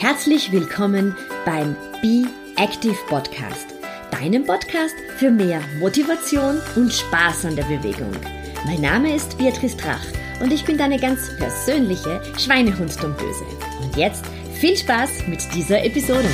Herzlich willkommen beim Be Active Podcast, deinem Podcast für mehr Motivation und Spaß an der Bewegung. Mein Name ist Beatrice Drach und ich bin deine ganz persönliche Schweinehunddomböse. Und jetzt viel Spaß mit dieser Episode.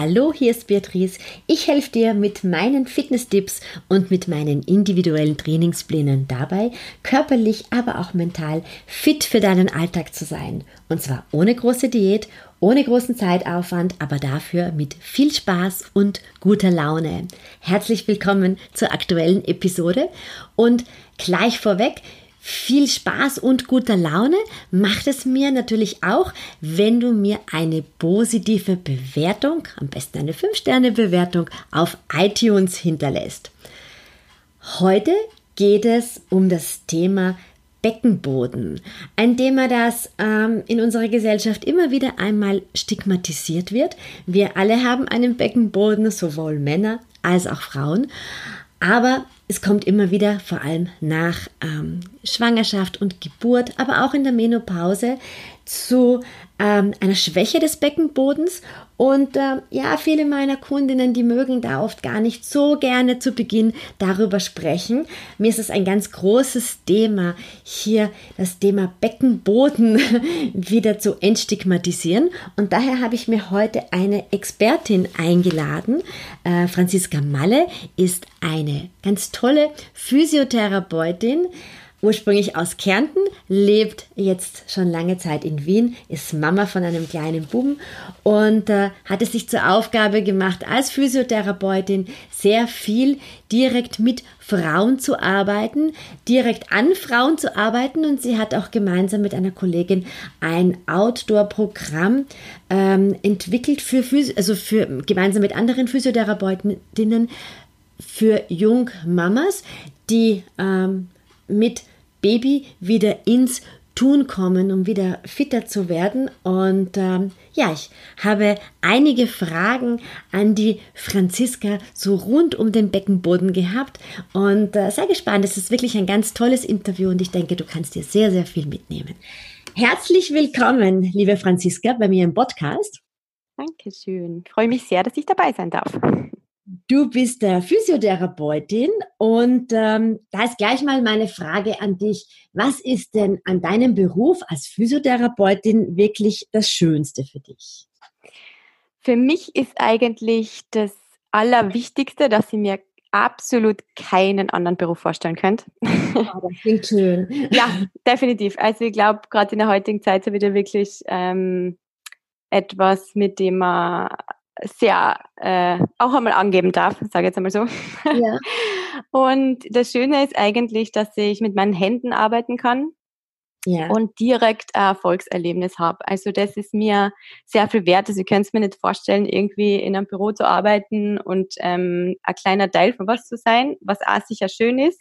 Hallo, hier ist Beatrice. Ich helfe dir mit meinen Fitness-Tipps und mit meinen individuellen Trainingsplänen dabei, körperlich, aber auch mental fit für deinen Alltag zu sein. Und zwar ohne große Diät, ohne großen Zeitaufwand, aber dafür mit viel Spaß und guter Laune. Herzlich willkommen zur aktuellen Episode und gleich vorweg, viel Spaß und guter Laune macht es mir natürlich auch, wenn du mir eine positive Bewertung, am besten eine 5-Sterne-Bewertung auf iTunes hinterlässt. Heute geht es um das Thema Beckenboden. Ein Thema, das ähm, in unserer Gesellschaft immer wieder einmal stigmatisiert wird. Wir alle haben einen Beckenboden, sowohl Männer als auch Frauen. Aber es kommt immer wieder, vor allem nach ähm, Schwangerschaft und Geburt, aber auch in der Menopause, zu ähm, einer Schwäche des Beckenbodens. Und äh, ja, viele meiner Kundinnen, die mögen da oft gar nicht so gerne zu Beginn darüber sprechen. Mir ist es ein ganz großes Thema, hier das Thema Beckenboden wieder zu entstigmatisieren. Und daher habe ich mir heute eine Expertin eingeladen. Äh, Franziska Malle ist eine ganz tolle Physiotherapeutin ursprünglich aus Kärnten, lebt jetzt schon lange Zeit in Wien, ist Mama von einem kleinen Buben und äh, hat es sich zur Aufgabe gemacht, als Physiotherapeutin sehr viel direkt mit Frauen zu arbeiten, direkt an Frauen zu arbeiten und sie hat auch gemeinsam mit einer Kollegin ein Outdoor-Programm ähm, entwickelt für, Physi also für gemeinsam mit anderen Physiotherapeutinnen für Jungmamas, die ähm, mit Baby wieder ins Tun kommen, um wieder fitter zu werden. Und ähm, ja, ich habe einige Fragen an die Franziska so rund um den Beckenboden gehabt und äh, sei gespannt. Es ist wirklich ein ganz tolles Interview und ich denke, du kannst dir sehr, sehr viel mitnehmen. Herzlich willkommen, liebe Franziska, bei mir im Podcast. Dankeschön. Ich freue mich sehr, dass ich dabei sein darf. Du bist der Physiotherapeutin und ähm, da ist gleich mal meine Frage an dich. Was ist denn an deinem Beruf als Physiotherapeutin wirklich das Schönste für dich? Für mich ist eigentlich das Allerwichtigste, dass ihr mir absolut keinen anderen Beruf vorstellen könnt. Oh, das klingt schön. ja, definitiv. Also ich glaube, gerade in der heutigen Zeit ist wieder wirklich ähm, etwas, mit dem man sehr äh, auch einmal angeben darf, sage ich jetzt einmal so. Ja. Und das Schöne ist eigentlich, dass ich mit meinen Händen arbeiten kann ja. und direkt ein Erfolgserlebnis habe. Also das ist mir sehr viel wert. Also ihr könnt es mir nicht vorstellen, irgendwie in einem Büro zu arbeiten und ähm, ein kleiner Teil von was zu sein, was auch sicher schön ist.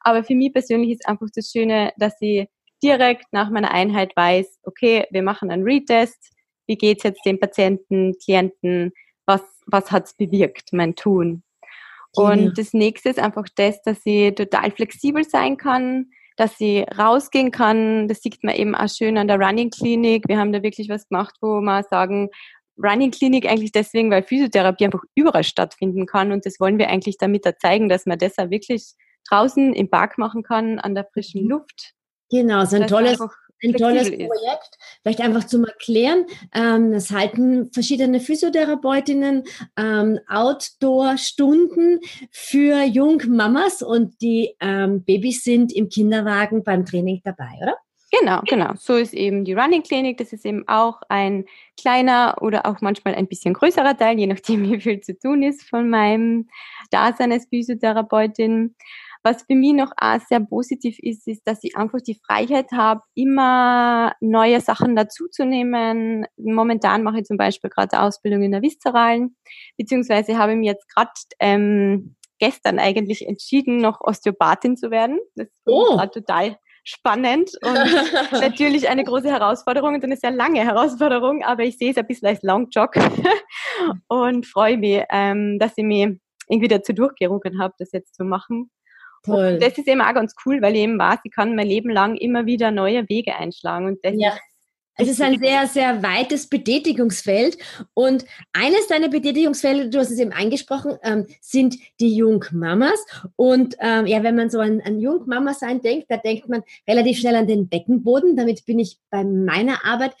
Aber für mich persönlich ist einfach das Schöne, dass ich direkt nach meiner Einheit weiß, okay, wir machen einen Retest, wie geht's jetzt dem Patienten, Klienten, was, was hat's bewirkt, mein Tun. Und das nächste ist einfach das, dass ich total flexibel sein kann, dass ich rausgehen kann. Das sieht man eben auch schön an der Running Klinik. Wir haben da wirklich was gemacht, wo wir sagen, Running Klinik eigentlich deswegen, weil Physiotherapie einfach überall stattfinden kann. Und das wollen wir eigentlich damit da zeigen, dass man das auch wirklich draußen im Park machen kann, an der frischen mhm. Luft. Genau, so ein tolles, ein tolles Projekt. Vielleicht einfach zum Erklären. Ähm, es halten verschiedene Physiotherapeutinnen ähm, Outdoor-Stunden für Jungmamas und die ähm, Babys sind im Kinderwagen beim Training dabei, oder? Genau, genau. So ist eben die Running Clinic. Das ist eben auch ein kleiner oder auch manchmal ein bisschen größerer Teil, je nachdem, wie viel zu tun ist von meinem Dasein als Physiotherapeutin. Was für mich noch auch sehr positiv ist, ist, dass ich einfach die Freiheit habe, immer neue Sachen dazuzunehmen. Momentan mache ich zum Beispiel gerade Ausbildung in der Viszeralen, beziehungsweise habe ich mir jetzt gerade ähm, gestern eigentlich entschieden, noch Osteopathin zu werden. Das oh. total spannend und natürlich eine große Herausforderung und eine sehr lange Herausforderung, aber ich sehe es ein bisschen als Long Jog und freue mich, ähm, dass ich mich irgendwie dazu durchgerungen habe, das jetzt zu machen. Und das ist eben auch ganz cool, weil ich eben weiß, ich kann mein Leben lang immer wieder neue Wege einschlagen. Und das ja. Es ist ein sehr, sehr weites Betätigungsfeld. Und eines deiner Betätigungsfelder, du hast es eben angesprochen, ähm, sind die Jungmamas. Und ähm, ja, wenn man so an, an Jungmama sein denkt, da denkt man relativ schnell an den Beckenboden. Damit bin ich bei meiner Arbeit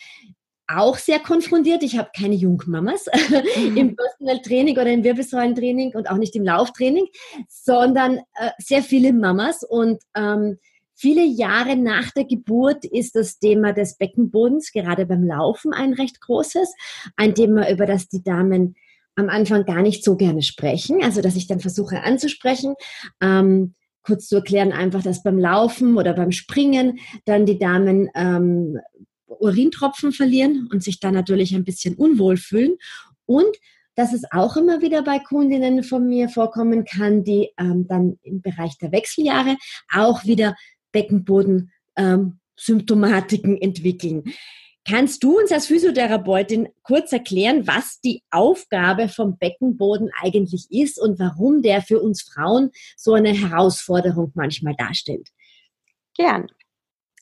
auch sehr konfrontiert. Ich habe keine Jungmamas mhm. im Personal Training oder im Wirbelsäulentraining und auch nicht im Lauftraining, sondern äh, sehr viele Mamas und ähm, Viele Jahre nach der Geburt ist das Thema des Beckenbodens gerade beim Laufen ein recht großes. Ein Thema, über das die Damen am Anfang gar nicht so gerne sprechen. Also, dass ich dann versuche anzusprechen. Ähm, kurz zu erklären, einfach, dass beim Laufen oder beim Springen dann die Damen ähm, Urintropfen verlieren und sich dann natürlich ein bisschen unwohl fühlen. Und dass es auch immer wieder bei Kundinnen von mir vorkommen kann, die ähm, dann im Bereich der Wechseljahre auch wieder Beckenboden-Symptomatiken ähm, entwickeln. Kannst du uns als Physiotherapeutin kurz erklären, was die Aufgabe vom Beckenboden eigentlich ist und warum der für uns Frauen so eine Herausforderung manchmal darstellt? Gern.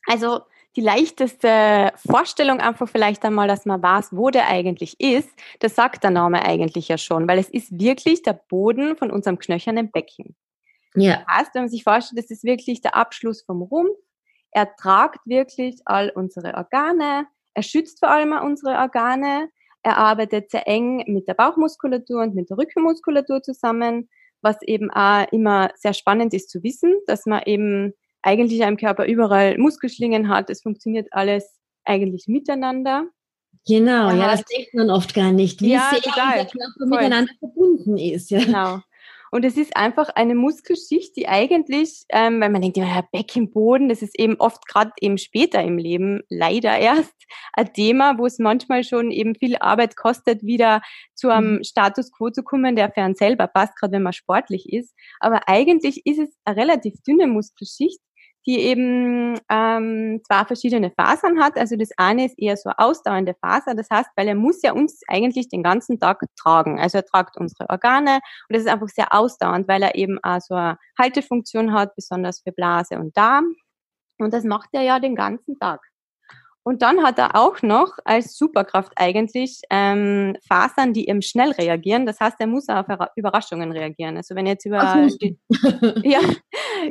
Also die leichteste Vorstellung einfach vielleicht einmal, dass man weiß, wo der eigentlich ist, das sagt der Name eigentlich ja schon, weil es ist wirklich der Boden von unserem knöchernen Becken. Ja. Das heißt, wenn man sich vorstellt, das ist wirklich der Abschluss vom Rumpf. Er tragt wirklich all unsere Organe. Er schützt vor allem unsere Organe. Er arbeitet sehr eng mit der Bauchmuskulatur und mit der Rückenmuskulatur zusammen, was eben auch immer sehr spannend ist zu wissen, dass man eben eigentlich im Körper überall Muskelschlingen hat. Es funktioniert alles eigentlich miteinander. Genau, ja, das denkt man oft gar nicht, wie ja, sehr total. Körper miteinander verbunden ist. Ja. Genau. Und es ist einfach eine Muskelschicht, die eigentlich, ähm, weil man denkt, ja, Beckenboden, das ist eben oft gerade eben später im Leben leider erst ein Thema, wo es manchmal schon eben viel Arbeit kostet, wieder zu einem mhm. Status quo zu kommen, der für einen selber passt, gerade wenn man sportlich ist. Aber eigentlich ist es eine relativ dünne Muskelschicht, die eben ähm, zwei verschiedene Fasern hat. Also das eine ist eher so ausdauernde Faser. Das heißt, weil er muss ja uns eigentlich den ganzen Tag tragen. Also er tragt unsere Organe und das ist einfach sehr ausdauernd, weil er eben auch so eine Haltefunktion hat, besonders für Blase und Darm. Und das macht er ja den ganzen Tag. Und dann hat er auch noch als Superkraft eigentlich ähm, Fasern, die eben schnell reagieren. Das heißt, er muss auf Überraschungen reagieren. Also wenn jetzt über die, ja,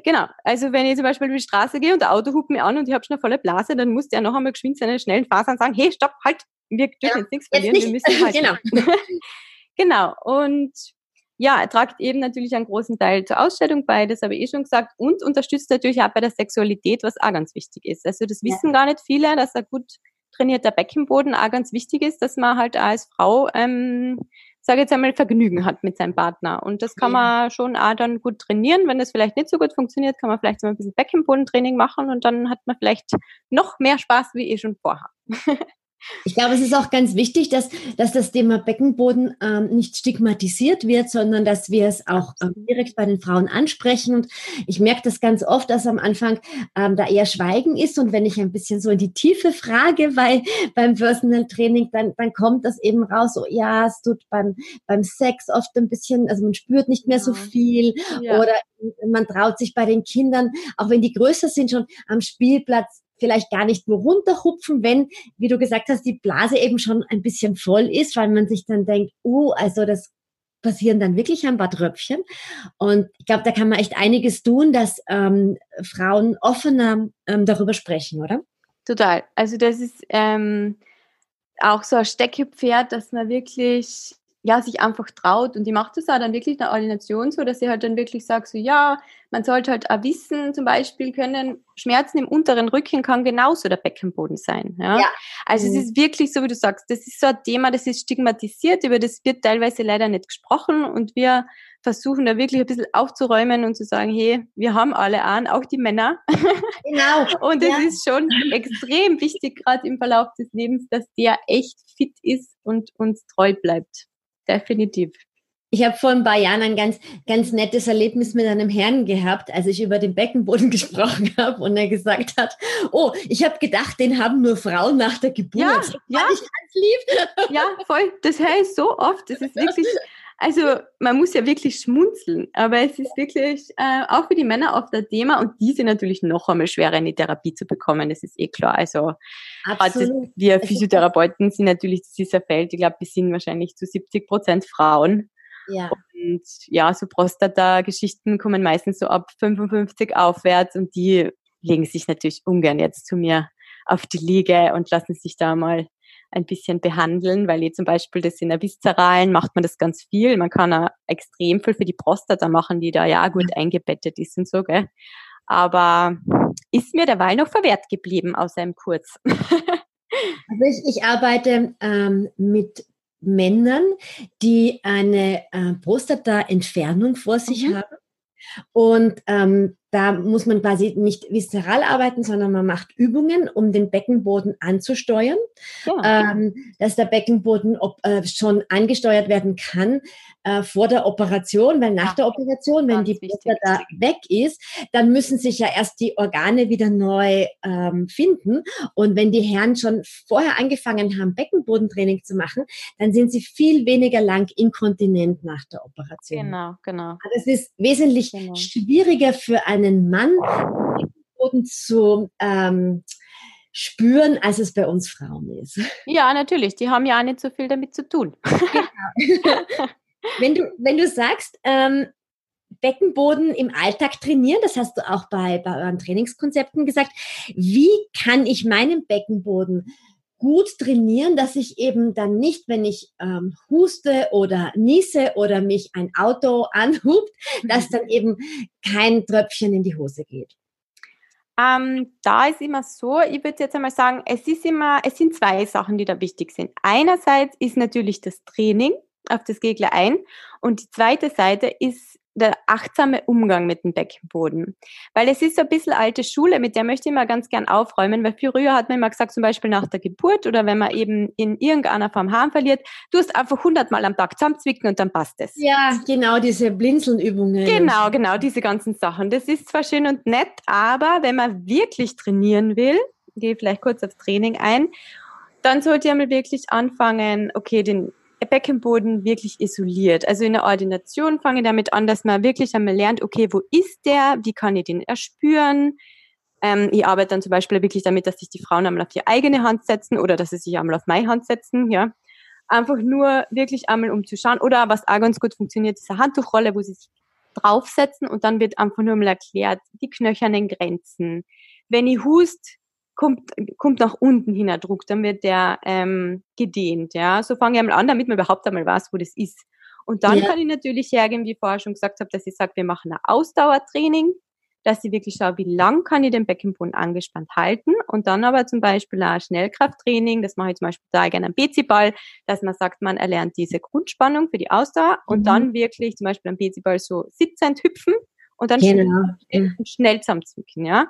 genau. Also wenn ich zum Beispiel über die Straße gehe und der Auto hupt mir an und ich habe schon eine volle Blase, dann muss der noch einmal geschwind seine schnellen Fasern sagen, hey, stopp, halt, wir dürfen ja, jetzt nichts verlieren, jetzt nicht. wir müssen halt. genau. genau. Und ja, er tragt eben natürlich einen großen Teil zur Ausstellung bei, das habe ich eh schon gesagt, und unterstützt natürlich auch bei der Sexualität, was auch ganz wichtig ist. Also das wissen ja. gar nicht viele, dass ein gut trainierter Beckenboden auch ganz wichtig ist, dass man halt als Frau, ähm, sage jetzt einmal, Vergnügen hat mit seinem Partner. Und das kann ja. man schon auch dann gut trainieren. Wenn das vielleicht nicht so gut funktioniert, kann man vielleicht so ein bisschen Beckenbodentraining machen und dann hat man vielleicht noch mehr Spaß, wie ich schon vorhabe. Ich glaube, es ist auch ganz wichtig, dass, dass das Thema Beckenboden ähm, nicht stigmatisiert wird, sondern dass wir es auch ähm, direkt bei den Frauen ansprechen. Und ich merke das ganz oft, dass am Anfang ähm, da eher Schweigen ist. Und wenn ich ein bisschen so in die Tiefe frage bei, beim Personal Training, dann, dann kommt das eben raus, so ja, es tut beim, beim Sex oft ein bisschen, also man spürt nicht mehr so viel ja. oder man traut sich bei den Kindern, auch wenn die größer sind, schon am Spielplatz vielleicht gar nicht nur runterhupfen, wenn, wie du gesagt hast, die Blase eben schon ein bisschen voll ist, weil man sich dann denkt, uh, also das passieren dann wirklich ein paar Tröpfchen. Und ich glaube, da kann man echt einiges tun, dass ähm, Frauen offener ähm, darüber sprechen, oder? Total. Also das ist ähm, auch so ein Steckepferd, dass man wirklich ja, sich einfach traut. Und die macht das auch dann wirklich in der Ordination so, dass sie halt dann wirklich sagt, so ja, man sollte halt auch wissen, zum Beispiel können Schmerzen im unteren Rücken kann genauso der Beckenboden sein. Ja? ja. Also mhm. es ist wirklich so, wie du sagst, das ist so ein Thema, das ist stigmatisiert, über das wird teilweise leider nicht gesprochen und wir versuchen da wirklich ein bisschen aufzuräumen und zu sagen, hey, wir haben alle an, auch die Männer. Genau. und es ja. ist schon extrem wichtig, gerade im Verlauf des Lebens, dass der echt fit ist und uns treu bleibt definitiv. Ich habe vor ein paar Jahren ein ganz, ganz nettes Erlebnis mit einem Herrn gehabt, als ich über den Beckenboden gesprochen habe und er gesagt hat, oh, ich habe gedacht, den haben nur Frauen nach der Geburt. Ja, ja. Ich ganz lieb. Ja, voll. Das höre ich so oft. Das ist wirklich Also man muss ja wirklich schmunzeln, aber es ist wirklich äh, auch für die Männer oft ein Thema und die sind natürlich noch einmal schwerer in die Therapie zu bekommen, das ist eh klar. Also Absolut. wir Physiotherapeuten sind natürlich, das ist ein Feld, ich glaube, wir sind wahrscheinlich zu 70 Prozent Frauen. Ja. Und ja, so Prostata-Geschichten kommen meistens so ab 55 aufwärts und die legen sich natürlich ungern jetzt zu mir auf die Liege und lassen sich da mal ein bisschen behandeln, weil ich zum Beispiel das in der Viszeralen macht man das ganz viel. Man kann auch extrem viel für die Prostata machen, die da ja gut eingebettet ist und so, gell. Aber ist mir derweil noch verwehrt geblieben, außer im Kurz. also ich, ich arbeite ähm, mit Männern, die eine äh, Prostata-Entfernung vor sich mhm. haben. Und ähm, da muss man quasi nicht viszeral arbeiten, sondern man macht Übungen, um den Beckenboden anzusteuern, ja. ähm, dass der Beckenboden ob, äh, schon angesteuert werden kann äh, vor der Operation, weil nach ja. der Operation, wenn die Brust da weg ist, dann müssen sich ja erst die Organe wieder neu ähm, finden. Und wenn die Herren schon vorher angefangen haben, Beckenbodentraining zu machen, dann sind sie viel weniger lang inkontinent nach der Operation. Genau, genau. Aber es ist wesentlich genau. schwieriger für eine einen Mann zu ähm, spüren, als es bei uns Frauen ist. Ja, natürlich. Die haben ja auch nicht so viel damit zu tun. Genau. wenn, du, wenn du sagst, ähm, Beckenboden im Alltag trainieren, das hast du auch bei, bei euren Trainingskonzepten gesagt. Wie kann ich meinen Beckenboden gut trainieren, dass ich eben dann nicht, wenn ich ähm, huste oder niese oder mich ein Auto anhubt, dass dann eben kein Tröpfchen in die Hose geht. Ähm, da ist immer so, ich würde jetzt einmal sagen, es ist immer, es sind zwei Sachen, die da wichtig sind. Einerseits ist natürlich das Training, auf das gleich ein. Und die zweite Seite ist der achtsame Umgang mit dem Beckenboden. Weil es ist so ein bisschen alte Schule, mit der möchte ich mal ganz gern aufräumen, weil früher hat man immer gesagt, zum Beispiel nach der Geburt oder wenn man eben in irgendeiner Form Harm verliert, du hast einfach hundertmal am Tag zusammenzwicken und dann passt es. Ja, genau, diese Blinzelnübungen. Genau, genau, diese ganzen Sachen. Das ist zwar schön und nett, aber wenn man wirklich trainieren will, gehe vielleicht kurz aufs Training ein, dann sollte man wirklich anfangen, okay, den Beckenboden wirklich isoliert. Also in der Ordination fange ich damit an, dass man wirklich einmal lernt, okay, wo ist der? Wie kann ich den erspüren? Ähm, ich arbeite dann zum Beispiel wirklich damit, dass sich die Frauen einmal auf die eigene Hand setzen oder dass sie sich einmal auf meine Hand setzen, ja. Einfach nur wirklich einmal um zu schauen. Oder was auch ganz gut funktioniert, eine Handtuchrolle, wo sie sich draufsetzen und dann wird einfach nur mal erklärt, die knöchernen Grenzen. Wenn ich hust, kommt, kommt nach unten hin ein Druck, dann wird der ähm, gedehnt. Ja, so fange ich einmal an, damit man überhaupt einmal weiß, wo das ist. Und dann ja. kann ich natürlich hergehen, wie ich vorher schon gesagt habe, dass ich sage, wir machen ein Ausdauertraining, dass ich wirklich schaue, wie lang kann ich den Beckenboden angespannt halten und dann aber zum Beispiel ein Schnellkrafttraining, das mache ich zum Beispiel da gerne am PC-Ball, dass man sagt, man erlernt diese Grundspannung für die Ausdauer mhm. und dann wirklich zum Beispiel am PC-Ball so sitzend hüpfen und dann genau. schnell, schnell zusammenzwicken, ja.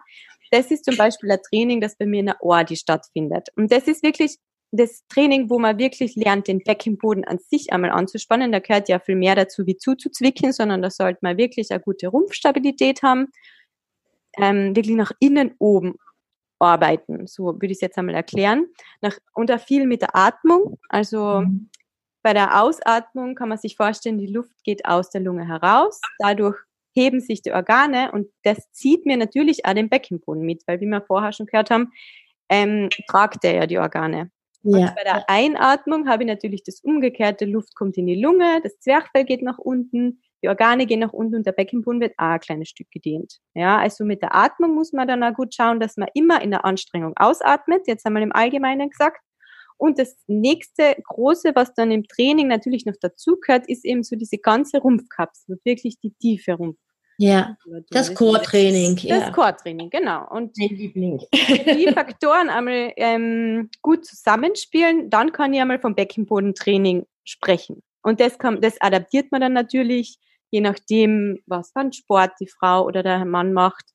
Das ist zum Beispiel ein Training, das bei mir in der Ordi stattfindet. Und das ist wirklich das Training, wo man wirklich lernt, den Beckenboden an sich einmal anzuspannen. Da gehört ja viel mehr dazu, wie zuzuzwicken, sondern da sollte man wirklich eine gute Rumpfstabilität haben, ähm, wirklich nach innen oben arbeiten. So würde ich es jetzt einmal erklären. Nach, und auch viel mit der Atmung. Also mhm. bei der Ausatmung kann man sich vorstellen, die Luft geht aus der Lunge heraus. Dadurch heben sich die Organe und das zieht mir natürlich auch den Beckenboden mit, weil wie wir vorher schon gehört haben, ähm, tragt er ja die Organe. Ja. Und bei der Einatmung habe ich natürlich das umgekehrte, Luft kommt in die Lunge, das Zwerchfell geht nach unten, die Organe gehen nach unten und der Beckenboden wird auch ein kleines Stück gedehnt. Ja, also mit der Atmung muss man dann auch gut schauen, dass man immer in der Anstrengung ausatmet, jetzt einmal im Allgemeinen gesagt, und das nächste große, was dann im Training natürlich noch dazu gehört, ist eben so diese ganze Rumpfkapsel, wirklich die tiefe Rumpf. Ja, das Core-Training. Das, das Core-Training, genau. Und die Faktoren einmal ähm, gut zusammenspielen, dann kann ich einmal vom Beckenbodentraining sprechen. Und das, kann, das adaptiert man dann natürlich, je nachdem, was für ein Sport die Frau oder der Mann macht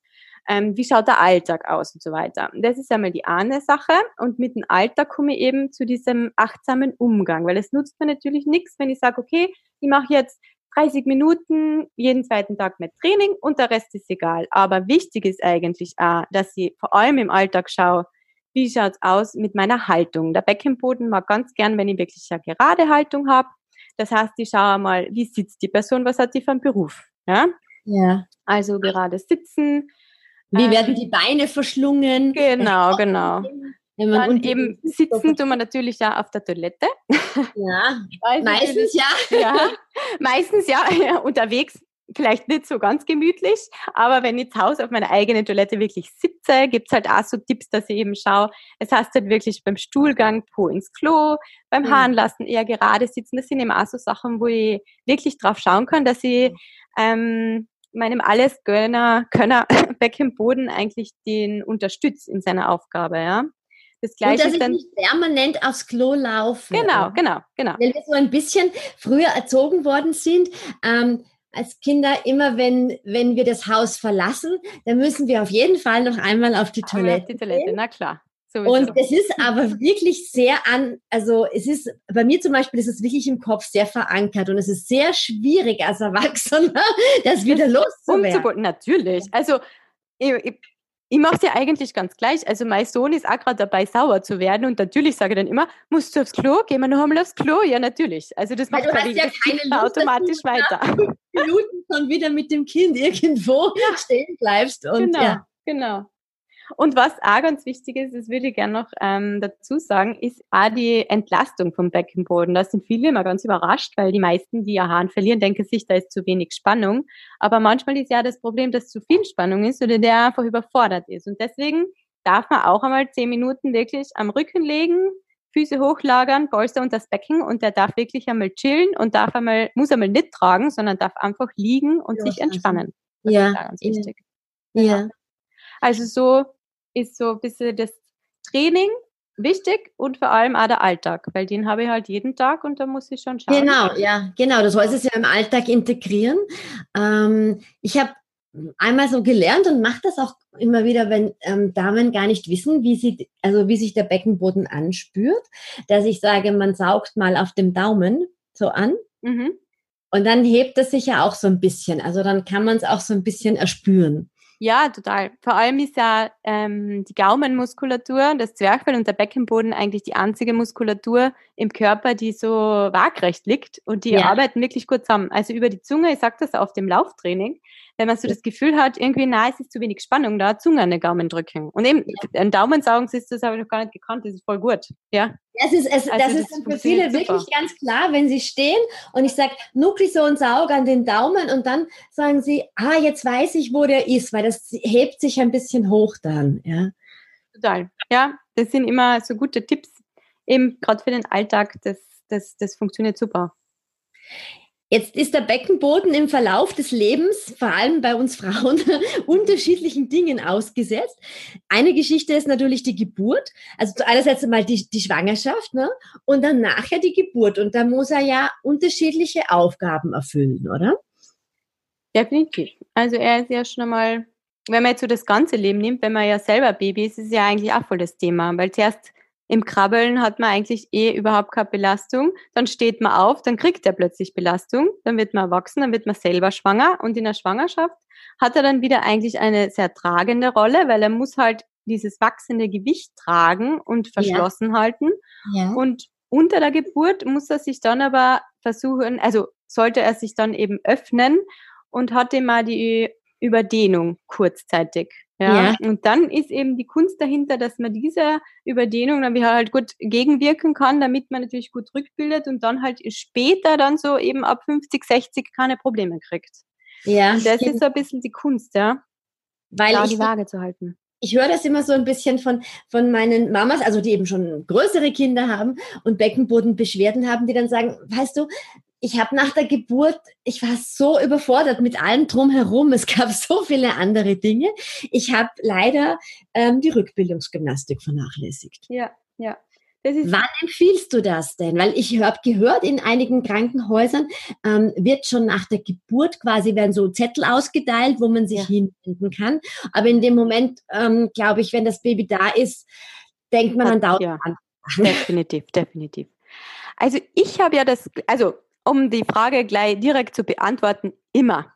ähm, wie schaut der Alltag aus und so weiter. Das ist einmal die eine Sache und mit dem Alltag komme ich eben zu diesem achtsamen Umgang, weil es nutzt mir natürlich nichts, wenn ich sage, okay, ich mache jetzt 30 Minuten jeden zweiten Tag mit Training und der Rest ist egal. Aber wichtig ist eigentlich auch, dass ich vor allem im Alltag schaue, wie schaut's aus mit meiner Haltung. Der Beckenboden mag ganz gern, wenn ich wirklich eine gerade Haltung habe, Das heißt, ich schaue mal, wie sitzt die Person, was hat die für einen Beruf. Ja? Ja. Also gerade sitzen. Wie ähm, werden die Beine verschlungen? Genau, genau. Wenn man dann eben sitzen tun wir natürlich ja auf der Toilette. Ja, meistens ja. ja. Meistens ja, ja, unterwegs vielleicht nicht so ganz gemütlich, aber wenn ich zu Hause auf meiner eigenen Toilette wirklich sitze, gibt's halt auch so Tipps, dass ich eben schaue, es heißt halt wirklich beim Stuhlgang Po ins Klo, beim mhm. Haarenlassen eher gerade sitzen. Das sind eben auch so Sachen, wo ich wirklich drauf schauen kann, dass ich ähm, meinem Allesgönner, Könner Beckenboden eigentlich den unterstützt in seiner Aufgabe, ja. Das Gleiche und dass dann, ich nicht permanent aufs Klo laufe. Genau, genau, genau. Weil wir so ein bisschen früher erzogen worden sind, ähm, als Kinder immer, wenn, wenn wir das Haus verlassen, dann müssen wir auf jeden Fall noch einmal auf die Toilette. Auf die Toilette, gehen. na klar. Sowieso. Und es ist aber wirklich sehr an, also es ist, bei mir zum Beispiel ist es wirklich im Kopf sehr verankert und es ist sehr schwierig als Erwachsener, das wieder loszuwerden. Natürlich. Also ich, ich, ich mache es ja eigentlich ganz gleich. Also mein Sohn ist auch gerade dabei, sauer zu werden und natürlich sage ich dann immer, musst du aufs Klo? Gehen wir noch einmal aufs Klo? Ja, natürlich. Also das macht Weil ja keine Lust, automatisch weiter. Minuten schon wieder mit dem Kind irgendwo ja. stehen bleibst. Und, genau, ja. genau. Und was auch ganz wichtig ist, das würde ich gerne noch ähm, dazu sagen, ist auch die Entlastung vom Beckenboden. Da sind viele immer ganz überrascht, weil die meisten, die ihr Haaren verlieren, denken sich, da ist zu wenig Spannung. Aber manchmal ist ja das Problem, dass zu viel Spannung ist oder der einfach überfordert ist. Und deswegen darf man auch einmal zehn Minuten wirklich am Rücken legen, Füße hochlagern, Polster und das Becken und der darf wirklich einmal chillen und darf einmal, muss einmal nicht tragen, sondern darf einfach liegen und ja, sich entspannen. Das ja, ist ganz wichtig. Ja. ja. Also so ist so ein bisschen das Training wichtig und vor allem auch der Alltag, weil den habe ich halt jeden Tag und da muss ich schon schauen. Genau, ja, genau. Du sollst es ja im Alltag integrieren. Ähm, ich habe einmal so gelernt und mache das auch immer wieder, wenn ähm, Damen gar nicht wissen, wie sie, also wie sich der Beckenboden anspürt, dass ich sage, man saugt mal auf dem Daumen so an. Mhm. Und dann hebt es sich ja auch so ein bisschen. Also dann kann man es auch so ein bisschen erspüren. Ja, total. Vor allem ist ja ähm, die Gaumenmuskulatur, das Zwerchfell und der Beckenboden eigentlich die einzige Muskulatur im Körper, die so waagrecht liegt und die ja. arbeiten wirklich gut zusammen. Also über die Zunge, ich sage das auf dem Lauftraining, wenn man so das Gefühl hat, irgendwie, na, es ist zu wenig Spannung da, Zunge an den Gaumen drücken. Und eben, ein Daumensaugen, das habe ich noch gar nicht gekannt, das ist voll gut. Ja. Es ist, es, also das, das ist für viele super. wirklich ganz klar, wenn sie stehen und ich sage, so ein Saug an den Daumen und dann sagen sie, ah, jetzt weiß ich, wo der ist, weil das hebt sich ein bisschen hoch dann, ja. Total. Ja, das sind immer so gute Tipps, eben gerade für den Alltag, das, das, das funktioniert super. Jetzt ist der Beckenboden im Verlauf des Lebens, vor allem bei uns Frauen, unterschiedlichen Dingen ausgesetzt. Eine Geschichte ist natürlich die Geburt. Also einerseits einmal die, die Schwangerschaft ne? und dann nachher die Geburt. Und da muss er ja unterschiedliche Aufgaben erfüllen, oder? Definitiv. Also er ist ja schon einmal, wenn man jetzt so das ganze Leben nimmt, wenn man ja selber Baby ist, ist es ja eigentlich auch voll das Thema. Weil zuerst im Krabbeln hat man eigentlich eh überhaupt keine Belastung. Dann steht man auf, dann kriegt er plötzlich Belastung, dann wird man erwachsen, dann wird man selber schwanger und in der Schwangerschaft hat er dann wieder eigentlich eine sehr tragende Rolle, weil er muss halt dieses wachsende Gewicht tragen und verschlossen ja. halten. Ja. Und unter der Geburt muss er sich dann aber versuchen, also sollte er sich dann eben öffnen und hat immer die Überdehnung kurzzeitig. Ja? ja? Und dann ist eben die Kunst dahinter, dass man dieser Überdehnung dann wieder halt gut gegenwirken kann, damit man natürlich gut rückbildet und dann halt später dann so eben ab 50, 60 keine Probleme kriegt. Ja. Und das ist so ein bisschen die Kunst, ja. Weil da ich, die Waage zu halten ich höre das immer so ein bisschen von, von meinen Mamas, also die eben schon größere Kinder haben und Beckenbodenbeschwerden haben, die dann sagen, weißt du, ich habe nach der Geburt, ich war so überfordert mit allem drumherum. Es gab so viele andere Dinge. Ich habe leider ähm, die Rückbildungsgymnastik vernachlässigt. Ja, ja. Wann empfiehlst du das denn? Weil ich habe gehört, in einigen Krankenhäusern ähm, wird schon nach der Geburt quasi werden so Zettel ausgeteilt, wo man sich ja. hinwenden kann. Aber in dem Moment, ähm, glaube ich, wenn das Baby da ist, denkt man an dauernd ja. an. Definitiv, definitiv. Also ich habe ja das, also um die Frage gleich direkt zu beantworten, immer.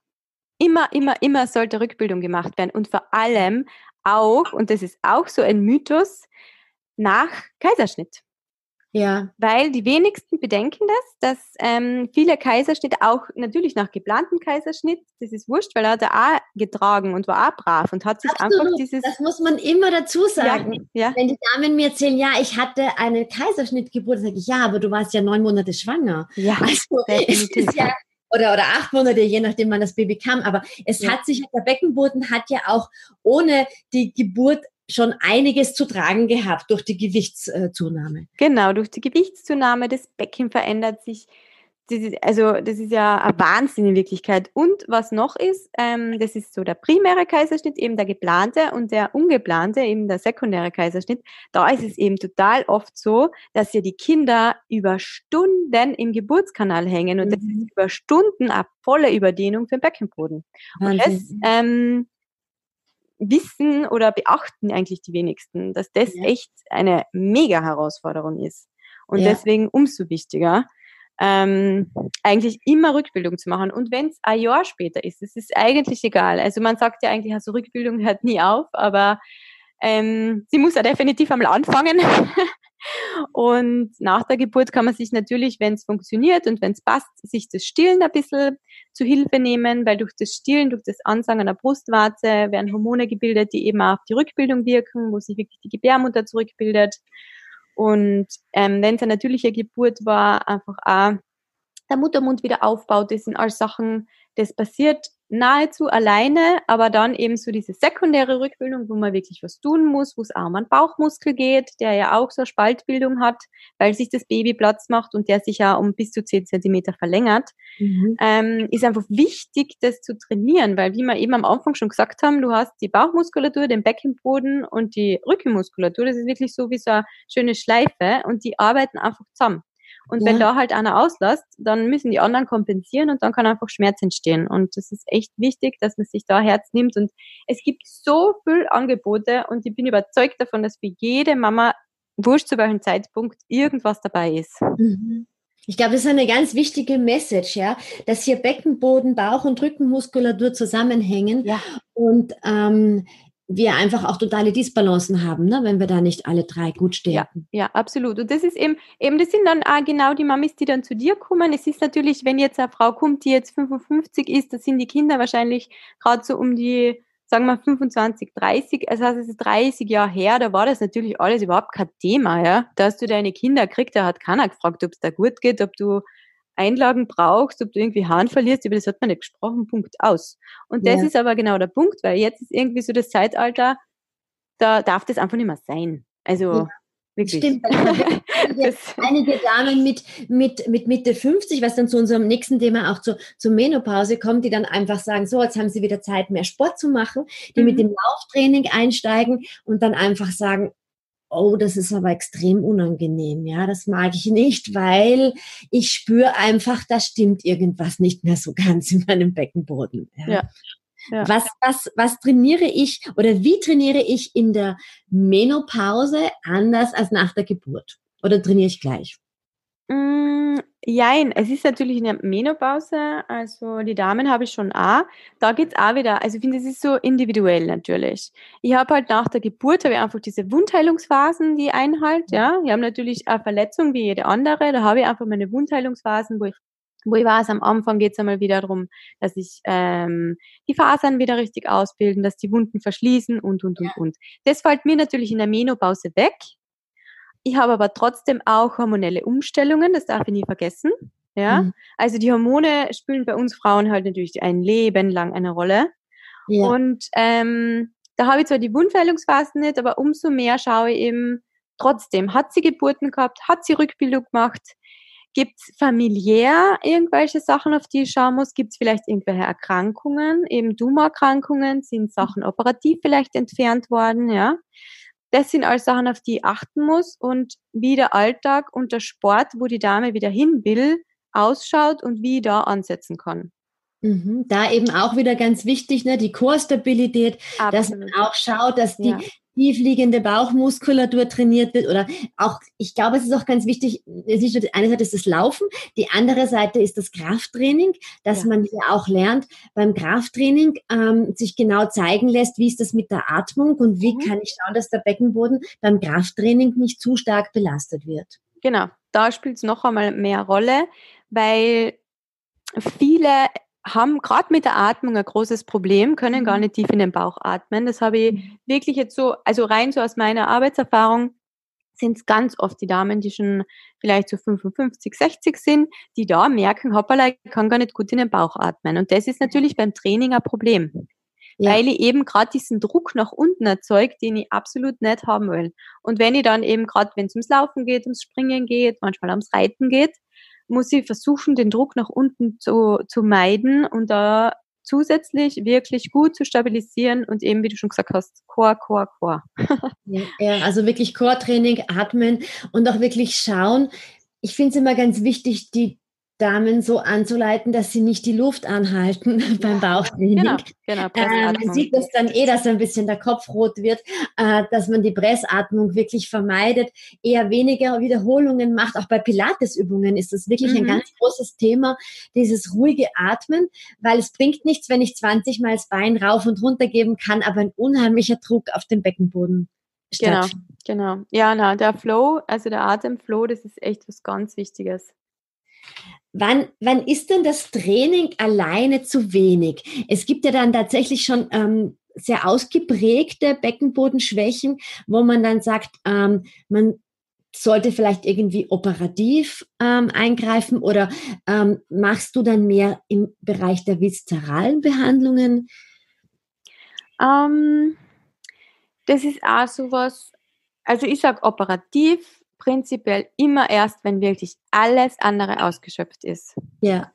Immer, immer, immer sollte Rückbildung gemacht werden. Und vor allem auch, und das ist auch so ein Mythos, nach Kaiserschnitt. Ja. Weil die wenigsten bedenken das, dass ähm, viele Kaiserschnitte auch natürlich nach geplantem Kaiserschnitt, das ist wurscht, weil er hat er auch getragen und war auch brav und hat sich Absolut. einfach dieses. Das muss man immer dazu sagen. Ja, ja. Wenn die Damen mir erzählen, ja, ich hatte eine Kaiserschnittgeburt, sage ich, ja, aber du warst ja neun Monate schwanger. Ja, also, definitiv. Ja, oder, oder acht Monate, je nachdem wann das Baby kam. Aber es ja. hat sich, der Beckenboden hat ja auch ohne die Geburt schon einiges zu tragen gehabt durch die Gewichtszunahme. Genau, durch die Gewichtszunahme, das Becken verändert sich. Das ist, also das ist ja ein Wahnsinn in Wirklichkeit. Und was noch ist, ähm, das ist so der primäre Kaiserschnitt, eben der geplante und der ungeplante, eben der sekundäre Kaiserschnitt. Da ist es eben total oft so, dass ja die Kinder über Stunden im Geburtskanal hängen und mhm. das ist über Stunden eine volle Überdehnung für den Beckenboden. Und das ähm, wissen oder beachten eigentlich die wenigsten, dass das ja. echt eine mega Herausforderung ist. Und ja. deswegen umso wichtiger, ähm, eigentlich immer Rückbildung zu machen. Und wenn es ein Jahr später ist, es ist eigentlich egal. Also man sagt ja eigentlich, also Rückbildung hört nie auf, aber ähm, sie muss ja definitiv einmal anfangen. Und nach der Geburt kann man sich natürlich, wenn es funktioniert und wenn es passt, sich das Stillen ein bisschen zu Hilfe nehmen, weil durch das Stillen, durch das Ansagen der Brustwarze werden Hormone gebildet, die eben auf die Rückbildung wirken, wo sich wirklich die Gebärmutter zurückbildet. Und ähm, wenn es eine natürliche Geburt war, einfach auch der Muttermund wieder aufbaut, das sind alles Sachen, das passiert nahezu alleine, aber dann eben so diese sekundäre Rückbildung, wo man wirklich was tun muss, wo es auch um einen Bauchmuskel geht, der ja auch so eine Spaltbildung hat, weil sich das Baby Platz macht und der sich ja um bis zu 10 Zentimeter verlängert, mhm. ähm, ist einfach wichtig, das zu trainieren, weil wie wir eben am Anfang schon gesagt haben, du hast die Bauchmuskulatur, den Beckenboden und die Rückenmuskulatur, das ist wirklich so wie so eine schöne Schleife und die arbeiten einfach zusammen. Und ja. wenn da halt einer auslässt, dann müssen die anderen kompensieren und dann kann einfach Schmerz entstehen. Und das ist echt wichtig, dass man sich da Herz nimmt. Und es gibt so viel Angebote und ich bin überzeugt davon, dass für jede Mama, wurscht zu welchem Zeitpunkt, irgendwas dabei ist. Mhm. Ich glaube, das ist eine ganz wichtige Message, ja, dass hier Beckenboden, Bauch- und Rückenmuskulatur zusammenhängen. Ja. Und ähm, wir einfach auch totale Disbalancen haben, ne, wenn wir da nicht alle drei gut stehen. Ja, ja, absolut. Und das ist eben, eben, das sind dann auch genau die Mamis, die dann zu dir kommen. Es ist natürlich, wenn jetzt eine Frau kommt, die jetzt 55 ist, da sind die Kinder wahrscheinlich gerade so um die, sagen wir 25, 30, also es ist 30 Jahre her, da war das natürlich alles überhaupt kein Thema, ja. Da hast du deine Kinder gekriegt, da hat keiner gefragt, ob es da gut geht, ob du Einlagen brauchst, ob du irgendwie Haaren verlierst, über das hat man nicht gesprochen, Punkt aus. Und das ja. ist aber genau der Punkt, weil jetzt ist irgendwie so das Zeitalter, da darf das einfach nicht mehr sein. Also ja. Wirklich. Stimmt. Einige, einige Damen mit, mit, mit Mitte 50, was dann zu unserem nächsten Thema auch zu, zur Menopause kommt, die dann einfach sagen, so, jetzt haben sie wieder Zeit, mehr Sport zu machen, die mhm. mit dem Lauftraining einsteigen und dann einfach sagen, oh, das ist aber extrem unangenehm, ja, das mag ich nicht, weil ich spüre einfach, da stimmt irgendwas nicht mehr so ganz in meinem Beckenboden. Ja. ja. Ja. Was, was, was trainiere ich oder wie trainiere ich in der Menopause anders als nach der Geburt? Oder trainiere ich gleich? Mm, jein, es ist natürlich eine Menopause, also die Damen habe ich schon auch. Da geht es auch wieder, also ich finde, es ist so individuell natürlich. Ich habe halt nach der Geburt, habe ich einfach diese Wundheilungsphasen, die einhalt, ja. Ich habe natürlich eine Verletzung wie jede andere, da habe ich einfach meine Wundheilungsphasen, wo ich wo ich weiß, am Anfang geht es einmal wieder darum, dass ich ähm, die Fasern wieder richtig ausbilden, dass die Wunden verschließen und, und, und, und. Das fällt mir natürlich in der Menopause weg, ich habe aber trotzdem auch hormonelle Umstellungen, das darf ich nie vergessen. Ja, mhm. also die Hormone spielen bei uns Frauen halt natürlich ein Leben lang eine Rolle. Ja. Und ähm, da habe ich zwar die Wundheilungsphasen nicht, aber umso mehr schaue ich eben trotzdem, hat sie Geburten gehabt, hat sie Rückbildung gemacht, gibt es familiär irgendwelche Sachen, auf die ich schauen muss, gibt es vielleicht irgendwelche Erkrankungen, eben Tumorerkrankungen, sind Sachen operativ vielleicht entfernt worden, ja. Das sind alles Sachen, auf die ich achten muss und wie der Alltag und der Sport, wo die Dame wieder hin will, ausschaut und wie ich da ansetzen kann. Mhm. Da eben auch wieder ganz wichtig, ne, die Chorstabilität, dass man auch schaut, dass die, ja tiefliegende Bauchmuskulatur trainiert wird oder auch, ich glaube, es ist auch ganz wichtig, es ist nicht eine Seite ist das Laufen, die andere Seite ist das Krafttraining, dass ja. man hier auch lernt, beim Krafttraining ähm, sich genau zeigen lässt, wie ist das mit der Atmung und wie mhm. kann ich schauen, dass der Beckenboden beim Krafttraining nicht zu stark belastet wird. Genau, da spielt es noch einmal mehr Rolle, weil viele haben gerade mit der Atmung ein großes Problem, können gar mhm. nicht tief in den Bauch atmen. Das habe ich mhm. wirklich jetzt so, also rein so aus meiner Arbeitserfahrung, sind es ganz oft die Damen, die schon vielleicht so 55, 60 sind, die da merken, hoppala, ich kann gar nicht gut in den Bauch atmen. Und das ist natürlich beim Training ein Problem. Ja. Weil ich eben gerade diesen Druck nach unten erzeugt, den ich absolut nicht haben will. Und wenn ich dann eben gerade, wenn es ums Laufen geht, ums Springen geht, manchmal ums Reiten geht, muss ich versuchen, den Druck nach unten zu, zu meiden und da zusätzlich wirklich gut zu stabilisieren und eben, wie du schon gesagt hast, Core, Core, Core. ja, ja, also wirklich Core-Training, atmen und auch wirklich schauen. Ich finde es immer ganz wichtig, die Damen so anzuleiten, dass sie nicht die Luft anhalten beim Bauchtraining. Genau, genau, äh, man sieht das dann eh, dass ein bisschen der Kopf rot wird, äh, dass man die Pressatmung wirklich vermeidet, eher weniger Wiederholungen macht. Auch bei Pilatesübungen ist das wirklich mhm. ein ganz großes Thema, dieses ruhige Atmen, weil es bringt nichts, wenn ich 20 Mal das Bein rauf und runter geben kann, aber ein unheimlicher Druck auf den Beckenboden. Genau, genau. Ja, na, der Flow, also der Atemflow, das ist echt was ganz Wichtiges. Wann, wann ist denn das Training alleine zu wenig? Es gibt ja dann tatsächlich schon ähm, sehr ausgeprägte Beckenbodenschwächen, wo man dann sagt, ähm, man sollte vielleicht irgendwie operativ ähm, eingreifen oder ähm, machst du dann mehr im Bereich der viszeralen Behandlungen? Ähm, das ist auch sowas, also ich sage operativ, prinzipiell immer erst, wenn wirklich alles andere ausgeschöpft ist. Ja.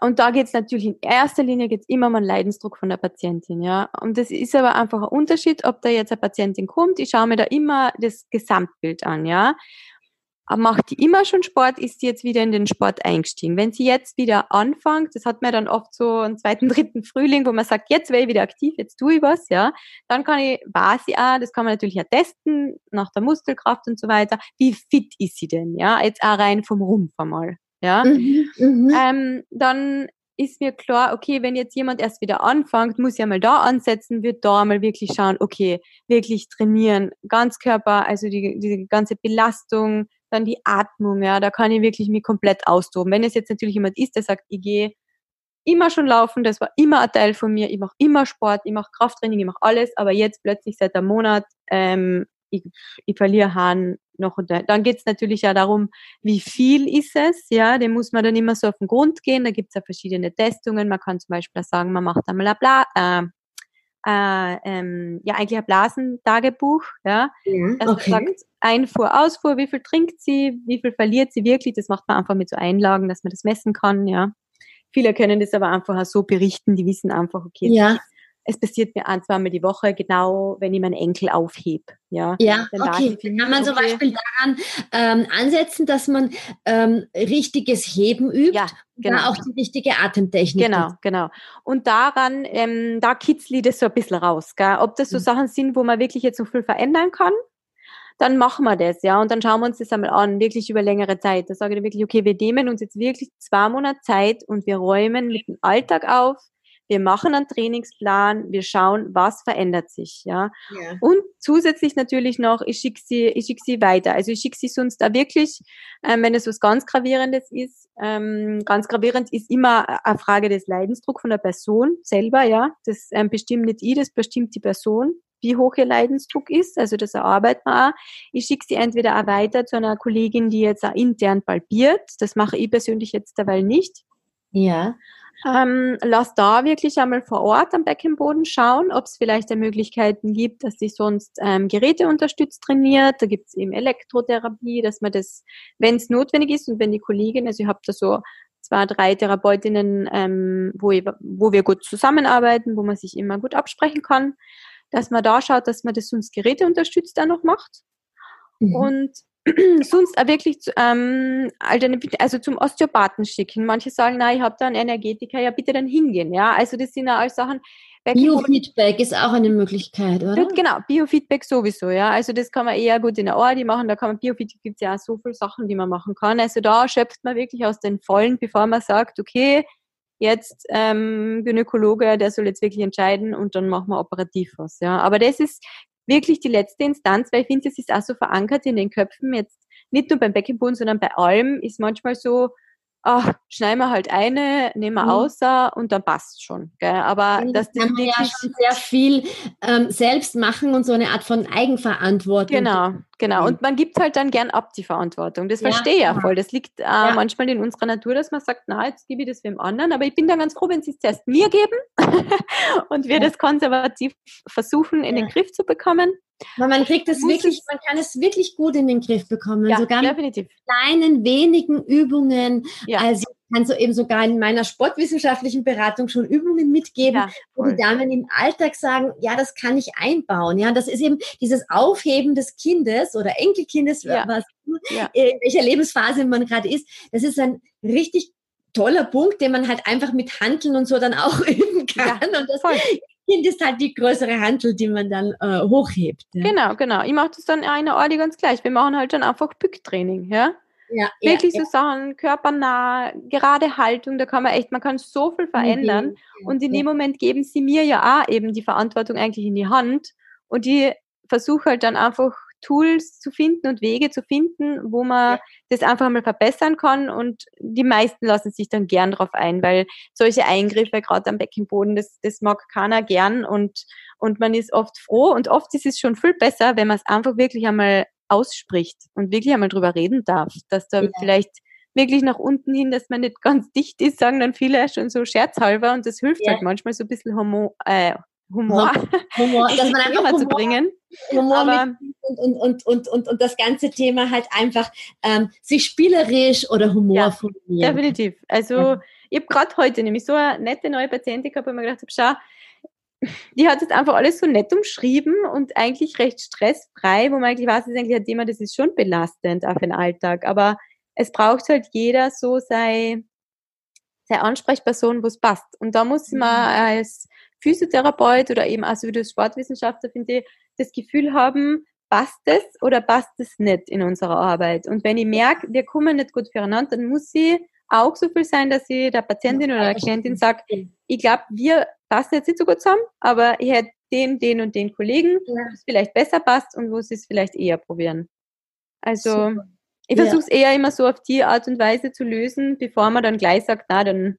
Und da geht es natürlich in erster Linie geht's immer um einen Leidensdruck von der Patientin, ja. Und das ist aber einfach ein Unterschied, ob da jetzt eine Patientin kommt. Ich schaue mir da immer das Gesamtbild an, ja macht die immer schon Sport, ist sie jetzt wieder in den Sport eingestiegen. Wenn sie jetzt wieder anfängt, das hat man dann oft so einen zweiten, dritten Frühling, wo man sagt, jetzt wäre ich wieder aktiv, jetzt tue ich was, ja, dann kann ich, weiß ich auch, das kann man natürlich auch testen, nach der Muskelkraft und so weiter, wie fit ist sie denn, ja, jetzt auch rein vom Rumpf einmal, ja. Mhm, mhm. ähm, dann ist mir klar, okay, wenn jetzt jemand erst wieder anfängt, muss ja mal da ansetzen, wird da mal wirklich schauen, okay, wirklich trainieren, Ganzkörper, also die, die ganze Belastung, dann die Atmung, ja, da kann ich wirklich mich komplett austoben. Wenn es jetzt natürlich jemand ist, der sagt, ich gehe immer schon laufen, das war immer ein Teil von mir, ich mache immer Sport, ich mache Krafttraining, ich mache alles, aber jetzt plötzlich seit einem Monat, ähm, ich, ich verliere Haaren noch und da. Dann geht es natürlich ja darum, wie viel ist es, ja, dem muss man dann immer so auf den Grund gehen, da gibt es ja verschiedene Testungen, man kann zum Beispiel sagen, man macht einmal ein Bla, äh, äh, ähm, ja eigentlich ein Blasentagebuch, ja. ja also okay. sagt Einfuhr, Ausfuhr, wie viel trinkt sie, wie viel verliert sie wirklich, das macht man einfach mit so Einlagen, dass man das messen kann, ja. Viele können das aber einfach so berichten, die wissen einfach, okay, ja es passiert mir ein, zweimal die Woche, genau wenn ich meinen Enkel aufhebe. Ja, ja okay. Kann man zum Beispiel daran ähm, ansetzen, dass man ähm, richtiges Heben übt, ja, genau. auch die richtige Atemtechnik. Genau, ist. genau. Und daran, ähm, da kitzle ich das so ein bisschen raus. Gell? Ob das so mhm. Sachen sind, wo man wirklich jetzt so viel verändern kann, dann machen wir das, ja. Und dann schauen wir uns das einmal an, wirklich über längere Zeit. Da sage ich dann wirklich, okay, wir nehmen uns jetzt wirklich zwei Monate Zeit und wir räumen mit dem Alltag auf wir machen einen Trainingsplan, wir schauen, was verändert sich, ja. ja. Und zusätzlich natürlich noch, ich schicke sie, ich schicke sie weiter. Also ich schicke sie sonst da wirklich, ähm, wenn es was ganz gravierendes ist, ähm, ganz gravierend ist immer eine Frage des Leidensdrucks von der Person selber, ja. Das ähm, bestimmt nicht ich, das bestimmt die Person wie hoch ihr Leidensdruck ist. Also das erarbeiten wir auch. Ich schicke sie entweder auch weiter zu einer Kollegin, die jetzt auch intern palpiert. Das mache ich persönlich jetzt derweil nicht. Ja. Ähm, lass da wirklich einmal vor Ort am Beckenboden schauen, ob es vielleicht Möglichkeiten gibt, dass sie sonst ähm, Geräte unterstützt trainiert. Da gibt es eben Elektrotherapie, dass man das, wenn es notwendig ist und wenn die Kollegin, also ich habe da so zwei, drei Therapeutinnen, ähm, wo, ich, wo wir gut zusammenarbeiten, wo man sich immer gut absprechen kann, dass man da schaut, dass man das sonst Geräte unterstützt dann noch macht. Mhm. Und sonst auch wirklich ähm, also zum Osteopathen schicken. Manche sagen, na, ich habe da einen Energetiker, ja bitte dann hingehen. Ja, also das sind ja alles Sachen. Biofeedback ist auch eine Möglichkeit, oder? Genau, Biofeedback sowieso, ja. Also das kann man eher gut in der Ordi machen. Da kann man Biofeedback gibt es ja auch so viele Sachen, die man machen kann. Also da schöpft man wirklich aus den Vollen, bevor man sagt, okay, jetzt ähm, Gynäkologe, der soll jetzt wirklich entscheiden und dann machen wir operativ was. Ja, aber das ist wirklich die letzte Instanz, weil ich finde, es ist auch so verankert in den Köpfen jetzt nicht nur beim Beckenboden, sondern bei allem ist manchmal so, ach, schneiden wir halt eine, nehmen wir mhm. außer und dann passt schon. Gell? Aber ja, das kann man ja schon sehr viel ähm, selbst machen und so eine Art von Eigenverantwortung. Genau, genau. Und man gibt halt dann gern ab die Verantwortung. Das ja, verstehe ich ja voll. Das liegt äh, ja. manchmal in unserer Natur, dass man sagt, na, jetzt gebe ich das wem anderen. Aber ich bin dann ganz froh, wenn sie es zuerst mir geben und wir das konservativ versuchen, in den Griff zu bekommen. Weil man kriegt es wirklich, man kann es wirklich gut in den Griff bekommen. Ja, sogar definitiv. mit kleinen, wenigen Übungen. Ja. Also kann so eben sogar in meiner sportwissenschaftlichen Beratung schon Übungen mitgeben, ja, wo die Damen im Alltag sagen, ja, das kann ich einbauen. Ja, das ist eben dieses Aufheben des Kindes oder Enkelkindes, ja. was, ja. in welcher Lebensphase man gerade ist. Das ist ein richtig toller Punkt, den man halt einfach mit Handeln und so dann auch üben kann. Und das voll. Kind ist halt die größere Handel, die man dann äh, hochhebt. Genau, genau. Ich mache das dann eine Ordi ganz gleich. Wir machen halt dann einfach Bücktraining, ja. Ja, Wirklich ja, so Sachen, körpernah, gerade Haltung, da kann man echt, man kann so viel verändern. Mhm, und in dem Moment geben sie mir ja auch eben die Verantwortung eigentlich in die Hand. Und ich versuche halt dann einfach Tools zu finden und Wege zu finden, wo man ja. das einfach mal verbessern kann. Und die meisten lassen sich dann gern drauf ein, weil solche Eingriffe, gerade am Beckenboden, das, das mag keiner gern und, und man ist oft froh. Und oft ist es schon viel besser, wenn man es einfach wirklich einmal ausspricht und wirklich einmal drüber reden darf, dass da ja. vielleicht wirklich nach unten hin, dass man nicht ganz dicht ist, sagen dann viele schon so scherzhalber und das hilft ja. halt manchmal so ein bisschen homo, äh, Humor, Humor dass man einfach Humor, zu bringen. Humor Aber, und, und, und, und, und das ganze Thema halt einfach ähm, sich spielerisch oder Humor ja. Definitiv. Also ich habe gerade heute nämlich so eine nette neue Patientin gehabt, wo ich mir gedacht habe, schau, die hat jetzt einfach alles so nett umschrieben und eigentlich recht stressfrei, wo man eigentlich weiß, das ist eigentlich ein Thema, das ist schon belastend auf den Alltag. Aber es braucht halt jeder so sei seine Ansprechperson, wo es passt. Und da muss man mhm. als Physiotherapeut oder eben als Sportwissenschaftler, finde ich, das Gefühl haben, passt es oder passt es nicht in unserer Arbeit. Und wenn ich merke, wir kommen nicht gut füreinander, dann muss sie auch so viel sein, dass ich der Patientin oder der Klientin sage, ich glaube, wir passen jetzt nicht so gut zusammen, aber ich hätte den, den und den Kollegen, ja. wo es vielleicht besser passt und wo sie es vielleicht eher probieren. Also Super. ich versuche es ja. eher immer so auf die Art und Weise zu lösen, bevor man dann gleich sagt, na, dann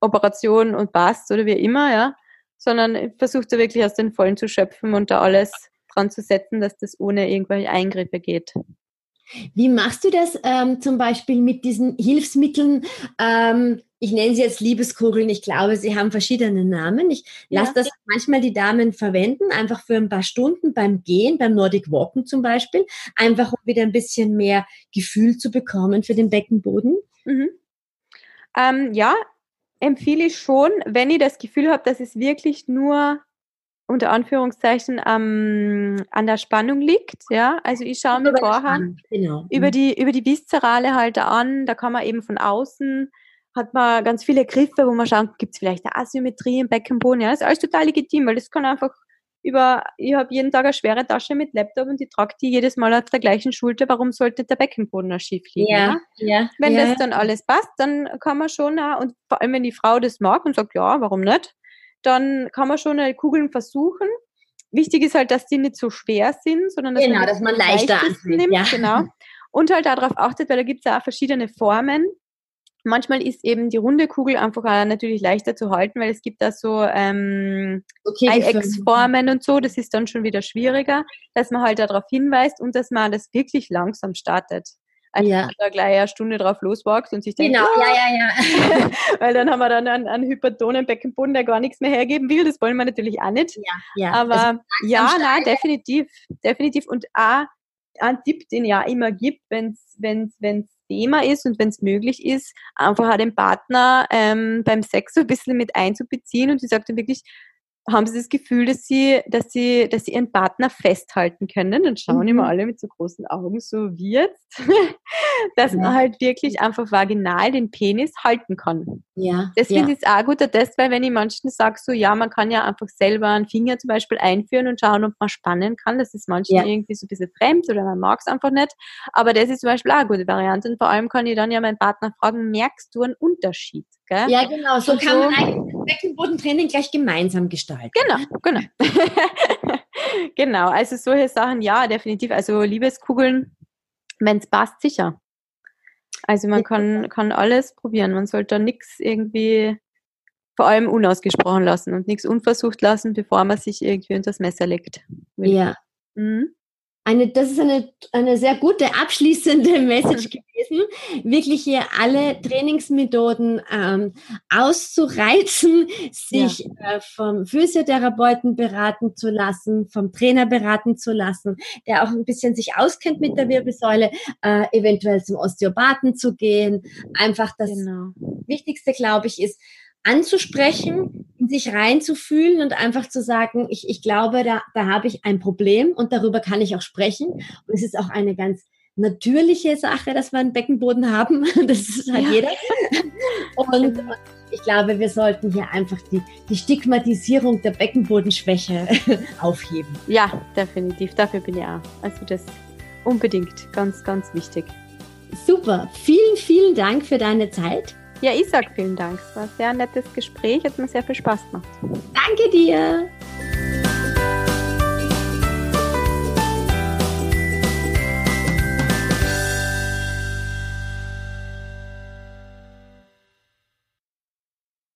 Operation und passt oder wie immer, ja, sondern versucht da wirklich aus den Vollen zu schöpfen und da alles dran zu setzen, dass das ohne irgendwelche Eingriffe geht. Wie machst du das ähm, zum Beispiel mit diesen Hilfsmitteln? Ähm, ich nenne sie jetzt Liebeskugeln. Ich glaube, sie haben verschiedene Namen. Ich ja. lasse das manchmal die Damen verwenden, einfach für ein paar Stunden beim Gehen, beim Nordic Walken zum Beispiel, einfach um wieder ein bisschen mehr Gefühl zu bekommen für den Beckenboden. Mhm. Ähm, ja, empfehle ich schon, wenn ich das Gefühl habe, dass es wirklich nur unter Anführungszeichen ähm, an der Spannung liegt. Ja, also ich schaue mir vorher genau. über mhm. die über die Viszerale halt an. Da kann man eben von außen hat man ganz viele Griffe, wo man schaut, gibt es vielleicht eine Asymmetrie im Beckenboden. Ja, das ist alles total legitim, weil das kann einfach über, ich habe jeden Tag eine schwere Tasche mit Laptop und ich trage die jedes Mal auf der gleichen Schulter. Warum sollte der Beckenboden noch schief liegen? Ja, ja? Wenn ja, das dann alles passt, dann kann man schon, und vor allem wenn die Frau das mag und sagt, ja, warum nicht, dann kann man schon eine Kugeln versuchen. Wichtig ist halt, dass die nicht so schwer sind, sondern dass genau, man, dass man leichter nimmt. Ja. Genau. Und halt darauf achtet, weil da gibt es ja auch verschiedene Formen. Manchmal ist eben die runde Kugel einfach auch natürlich leichter zu halten, weil es gibt da so ähm, okay, IX-Formen und so, das ist dann schon wieder schwieriger, dass man halt darauf hinweist und dass man das wirklich langsam startet. Also ja. da gleich eine Stunde drauf loswächst und sich denkt, genau, oh, ja, ja, ja. weil dann haben wir dann einen, einen hypertonen Beckenboden, der gar nichts mehr hergeben will. Das wollen wir natürlich auch nicht. Ja, ja. Aber ja, nein, definitiv, definitiv. Und auch ein Tipp, den ja immer gibt, wenn es Thema ist und wenn es möglich ist, einfach auch den Partner ähm, beim Sex so ein bisschen mit einzubeziehen. Und sie sagte wirklich, haben sie das Gefühl, dass sie, dass sie, dass sie ihren Partner festhalten können. Dann schauen mhm. immer alle mit so großen Augen, so wie jetzt, dass ja. man halt wirklich einfach vaginal den Penis halten kann. Ja. Das finde ich auch ein guter Test, weil wenn ich manchen sage, so ja, man kann ja einfach selber einen Finger zum Beispiel einführen und schauen, ob man spannen kann. Das ist manchmal ja. irgendwie so ein bisschen fremd oder man mag es einfach nicht. Aber das ist zum Beispiel auch eine gute Variante. Und vor allem kann ich dann ja meinen Partner fragen, merkst du einen Unterschied? Gell? Ja, genau. So und kann so, man eigentlich Beckenbodentraining gleich gemeinsam gestalten. Genau, genau. genau, also solche Sachen, ja, definitiv. Also Liebeskugeln wenn es passt, sicher. Also man kann, kann alles probieren. Man sollte da nichts irgendwie vor allem unausgesprochen lassen und nichts unversucht lassen, bevor man sich irgendwie unter das Messer legt. Ja. Mhm eine, das ist eine, eine sehr gute abschließende Message gewesen, wirklich hier alle Trainingsmethoden ähm, auszureizen, sich ja. äh, vom Physiotherapeuten beraten zu lassen, vom Trainer beraten zu lassen, der auch ein bisschen sich auskennt mit der Wirbelsäule, äh, eventuell zum Osteopathen zu gehen. Einfach das genau. Wichtigste, glaube ich, ist, anzusprechen, in sich reinzufühlen und einfach zu sagen, ich, ich glaube, da, da habe ich ein Problem und darüber kann ich auch sprechen. Und es ist auch eine ganz natürliche Sache, dass wir einen Beckenboden haben. Das ist halt ja. jeder. Und ich glaube, wir sollten hier einfach die, die Stigmatisierung der Beckenbodenschwäche aufheben. Ja, definitiv. Dafür bin ich auch. Also das unbedingt ganz, ganz wichtig. Super. Vielen, vielen Dank für deine Zeit. Ja, ich sag vielen Dank. Es war ein sehr nettes Gespräch, hat mir sehr viel Spaß gemacht. Danke dir!